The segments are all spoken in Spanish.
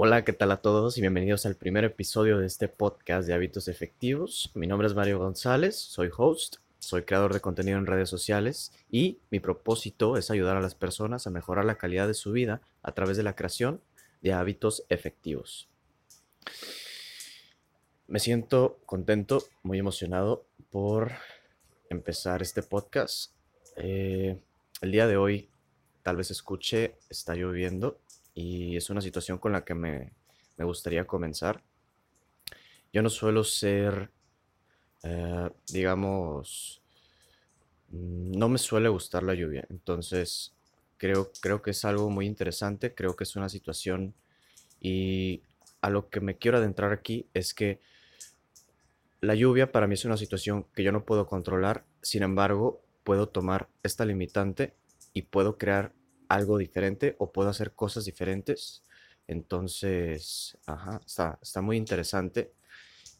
Hola, ¿qué tal a todos y bienvenidos al primer episodio de este podcast de hábitos efectivos? Mi nombre es Mario González, soy host, soy creador de contenido en redes sociales y mi propósito es ayudar a las personas a mejorar la calidad de su vida a través de la creación de hábitos efectivos. Me siento contento, muy emocionado por empezar este podcast. Eh, el día de hoy, tal vez escuche, está lloviendo y es una situación con la que me, gustaría comenzar. Yo no suelo ser, eh, digamos, no me suele gustar la lluvia, entonces creo, creo que es algo muy interesante, creo que es una situación y a lo que me quiero adentrar aquí es que la lluvia para mí es una situación que yo no puedo controlar, sin embargo, puedo tomar esta limitante y puedo crear algo diferente o puedo hacer cosas diferentes. Entonces, ajá, está, está muy interesante.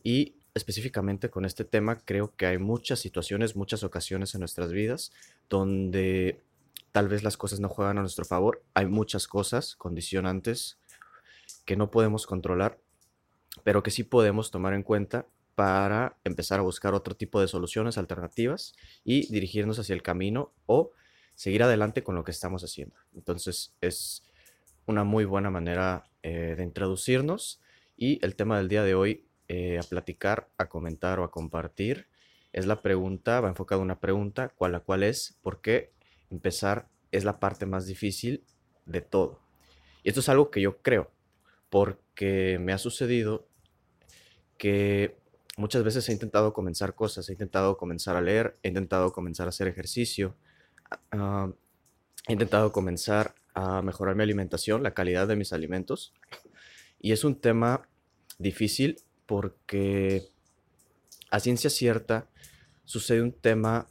Y específicamente con este tema, creo que hay muchas situaciones, muchas ocasiones en nuestras vidas donde tal vez las cosas no juegan a nuestro favor. Hay muchas cosas condicionantes que no podemos controlar, pero que sí podemos tomar en cuenta para empezar a buscar otro tipo de soluciones alternativas y dirigirnos hacia el camino o seguir adelante con lo que estamos haciendo. Entonces es una muy buena manera eh, de introducirnos y el tema del día de hoy eh, a platicar, a comentar o a compartir es la pregunta, va enfocado en una pregunta, cuál la cual es, ¿por qué empezar es la parte más difícil de todo? Y esto es algo que yo creo, porque me ha sucedido que muchas veces he intentado comenzar cosas, he intentado comenzar a leer, he intentado comenzar a hacer ejercicio, Ah, he intentado comenzar a mejorar mi alimentación, la calidad de mis alimentos. Y es un tema difícil porque a ciencia cierta sucede un tema,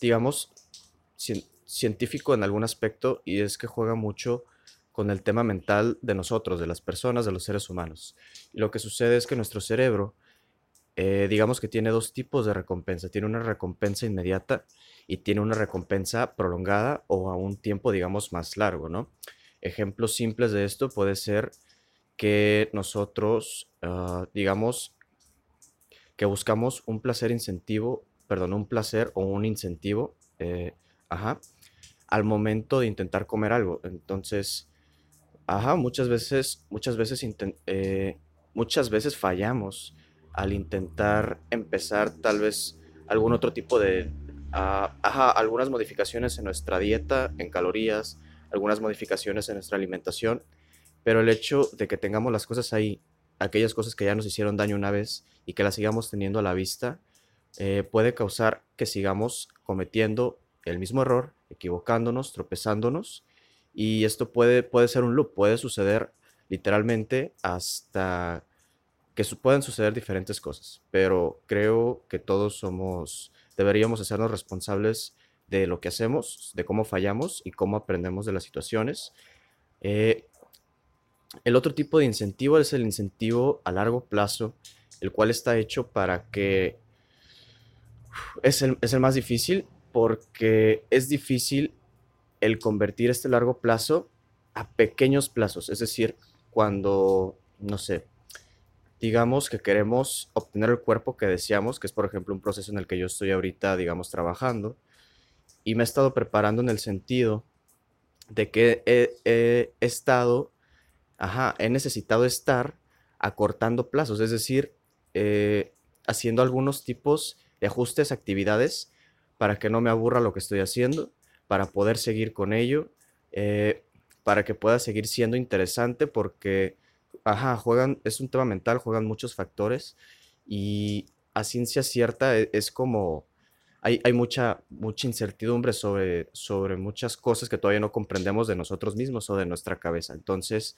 digamos, científico en algún aspecto y es que juega mucho con el tema mental de nosotros, de las personas, de los seres humanos. Y lo que sucede es que nuestro cerebro, eh, digamos que tiene dos tipos de recompensa. Tiene una recompensa inmediata y tiene una recompensa prolongada o a un tiempo, digamos, más largo, ¿no? Ejemplos simples de esto puede ser que nosotros, ah, digamos, que buscamos un placer incentivo, perdón, un placer o un incentivo, eh, ajá, al momento de intentar comer algo. Entonces, ajá, muchas veces, muchas veces, eh, muchas veces fallamos al intentar empezar tal vez algún otro tipo de, ajá, algunas modificaciones en nuestra dieta, en calorías, algunas modificaciones en nuestra alimentación, pero el hecho de que tengamos las cosas ahí, aquellas cosas que ya nos hicieron daño una vez y que las sigamos teniendo a la vista, eh, puede causar que sigamos cometiendo el mismo error, equivocándonos, tropezándonos, y esto puede, puede ser un loop, puede suceder literalmente hasta que pueden suceder diferentes cosas, pero creo que todos somos deberíamos hacernos responsables de lo que hacemos, de cómo fallamos y cómo aprendemos de las situaciones. Eh, el otro tipo de incentivo es el incentivo a largo plazo, el cual está hecho para que es el, es el más difícil porque es difícil el convertir este largo plazo a pequeños plazos, es decir, cuando, no sé, digamos que queremos obtener el cuerpo que deseamos, que es por ejemplo un proceso en el que yo estoy ahorita, digamos, trabajando, y me he estado preparando en el sentido de que he, estado, ajá, he necesitado estar acortando plazos, es decir, eh, haciendo algunos tipos de ajustes, actividades, para que no me aburra lo que estoy haciendo, para poder seguir con ello, eh, para que pueda seguir siendo interesante, porque Ajá, juegan, es un tema mental, juegan muchos factores y a ciencia cierta e, es, como, hay, hay, mucha, mucha incertidumbre sobre, sobre muchas cosas que todavía no comprendemos de nosotros mismos o de nuestra cabeza. Entonces,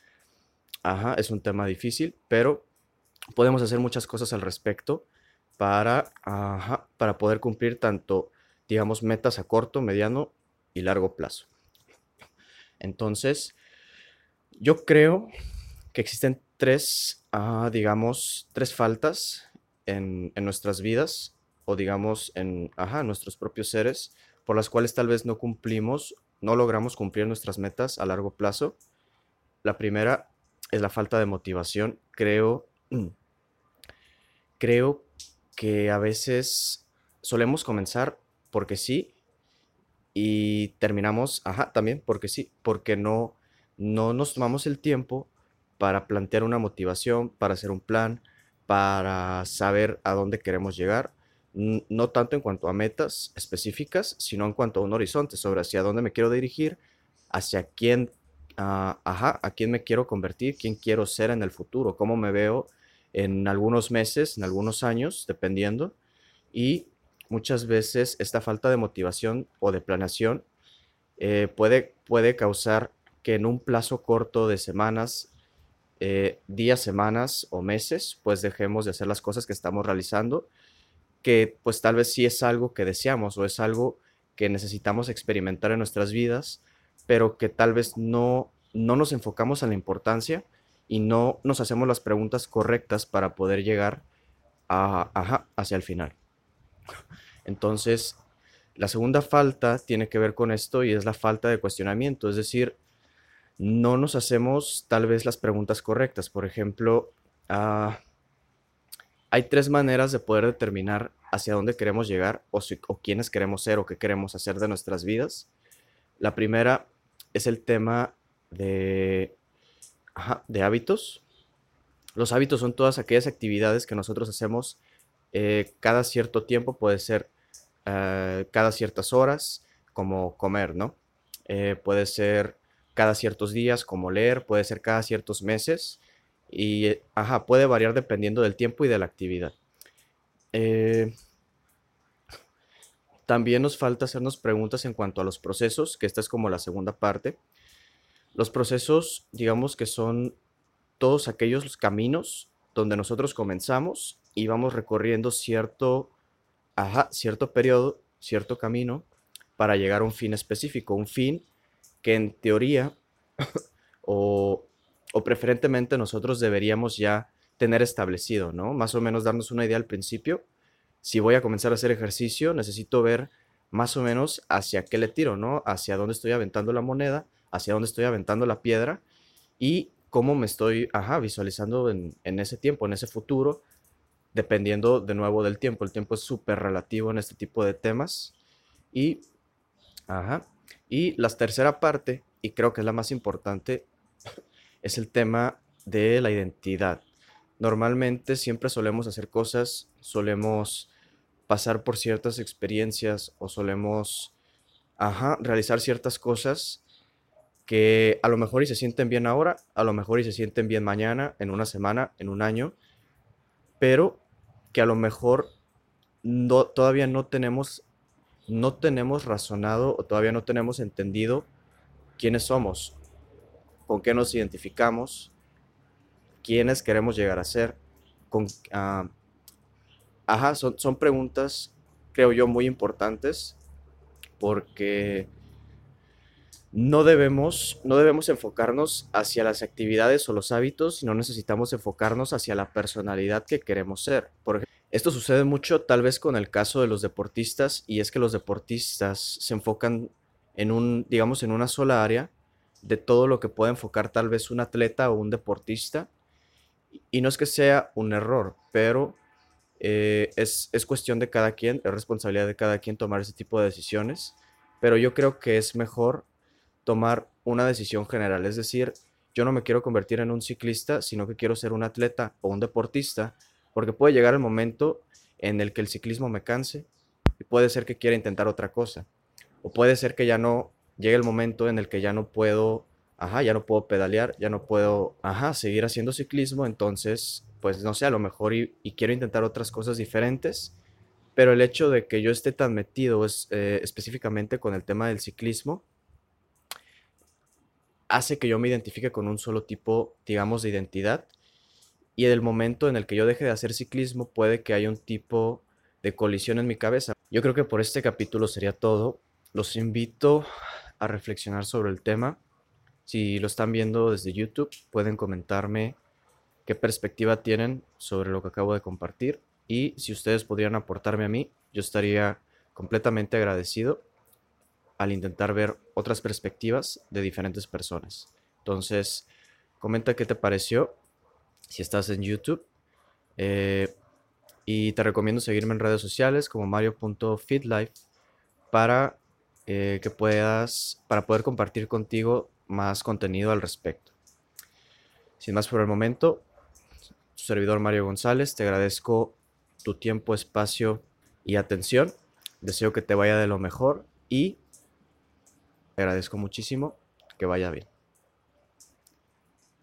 ajá, es un tema difícil, pero podemos hacer muchas cosas al respecto para, ajá, para poder cumplir tanto, digamos, metas a corto, mediano y largo plazo. Entonces, yo creo que existen tres, ah, digamos, tres faltas en, nuestras vidas o digamos en ajá, nuestros propios seres por las cuales tal vez no cumplimos, no logramos cumplir nuestras metas a largo plazo. La primera es la falta de motivación. Creo, creo que a veces solemos comenzar porque sí y terminamos, ajá, también porque sí, porque no, no nos tomamos el tiempo para plantear una motivación, para hacer un plan, para saber a dónde queremos llegar, no tanto en cuanto a metas específicas, sino en cuanto a un horizonte sobre hacia dónde me quiero dirigir, hacia quién, ah, ajá, a quién me quiero convertir, quién quiero ser en el futuro, cómo me veo en algunos meses, en algunos años, dependiendo. Y muchas veces esta falta de motivación o de planeación eh, puede, puede causar que en un plazo corto de semanas, eh, días, semanas o meses, pues dejemos de hacer las cosas que estamos realizando, que pues tal vez sí es algo que deseamos o es algo que necesitamos experimentar en nuestras vidas, pero que tal vez no, no nos enfocamos en la importancia y no nos hacemos las preguntas correctas para poder llegar a, hacia el final. Entonces, la segunda falta tiene que ver con esto y es la falta de cuestionamiento, es decir, no nos hacemos tal vez las preguntas correctas. Por ejemplo, ah, hay tres maneras de poder determinar hacia dónde queremos llegar o, quiénes queremos ser o qué queremos hacer de nuestras vidas. La primera es el tema de de hábitos. Los hábitos son todas aquellas actividades que nosotros hacemos eh, cada cierto tiempo, puede ser eh, cada ciertas horas, como comer, ¿no? Eh, puede ser cada ciertos días, como leer, puede ser cada ciertos meses y, ajá, puede variar dependiendo del tiempo y de la actividad. también nos falta hacernos preguntas en cuanto a los procesos, que esta es como la segunda parte. Los procesos, digamos que son todos aquellos caminos donde nosotros comenzamos y vamos recorriendo cierto, ajá, cierto periodo, cierto camino para llegar a un fin específico, un fin que en teoría o, o preferentemente nosotros deberíamos ya tener establecido, ¿no? Más o menos darnos una idea al principio. Si voy a comenzar a hacer ejercicio, necesito ver más o menos hacia qué le tiro, ¿no? Hacia dónde estoy aventando la moneda hacia dónde estoy aventando la piedra y cómo me estoy ajá, visualizando en, ese tiempo, en ese futuro, dependiendo de nuevo del tiempo. El tiempo es súper relativo en este tipo de temas. Y, ajá, y la tercera parte, y creo que es la más importante, es el tema de la identidad. Normalmente siempre solemos hacer cosas, solemos pasar por ciertas experiencias o solemos ajá, realizar ciertas cosas que a lo mejor y se sienten bien ahora, a lo mejor y se sienten bien mañana, en una semana, en un año, pero que a lo mejor todavía no tenemos, no tenemos razonado o todavía no tenemos entendido quiénes somos, con qué nos identificamos, quiénes queremos llegar a ser. Con, ah, ajá, son, son preguntas, creo yo, muy importantes porque no debemos, no debemos enfocarnos hacia las actividades o los hábitos, sino necesitamos enfocarnos hacia la personalidad que queremos ser. Por esto sucede mucho tal vez con el caso de los deportistas y es que los deportistas se enfocan en un, digamos, en una sola área de todo lo que puede enfocar tal vez un atleta o un deportista. Y no es que sea un error, pero eh, es, es cuestión de cada quien, es responsabilidad de cada quien tomar ese tipo de decisiones. Pero yo creo que es mejor tomar una decisión general. Es decir, yo no me quiero convertir en un ciclista, sino que quiero ser un atleta o un deportista, porque puede llegar el momento en el que el ciclismo me canse y puede ser que quiera intentar otra cosa. O puede ser que ya no llegue el momento en el que ya no puedo, ajá, ya no puedo pedalear, ya no puedo, ajá, seguir haciendo ciclismo, entonces, pues no sé, a lo mejor y, quiero intentar otras cosas diferentes, pero el hecho de que yo esté tan metido es, eh, específicamente con el tema del ciclismo, hace que yo me identifique con un solo tipo, digamos, de identidad. Y en el momento en el que yo deje de hacer ciclismo, puede que haya un tipo de colisión en mi cabeza. Yo creo que por este capítulo sería todo. Los invito a reflexionar sobre el tema. Si lo están viendo desde YouTube, pueden comentarme qué perspectiva tienen sobre lo que acabo de compartir. Y si ustedes podrían aportarme a mí, yo estaría completamente agradecido al intentar ver otras perspectivas de diferentes personas. Entonces, Comenta qué te pareció si estás en YouTube. Eh, y te recomiendo seguirme en redes sociales como mario.fitlife para eh, que puedas, para poder compartir contigo más contenido al respecto. Sin más por el momento, servidor Mario González, te agradezco tu tiempo, espacio y atención. Deseo que te vaya de lo mejor y agradezco muchísimo que vaya bien.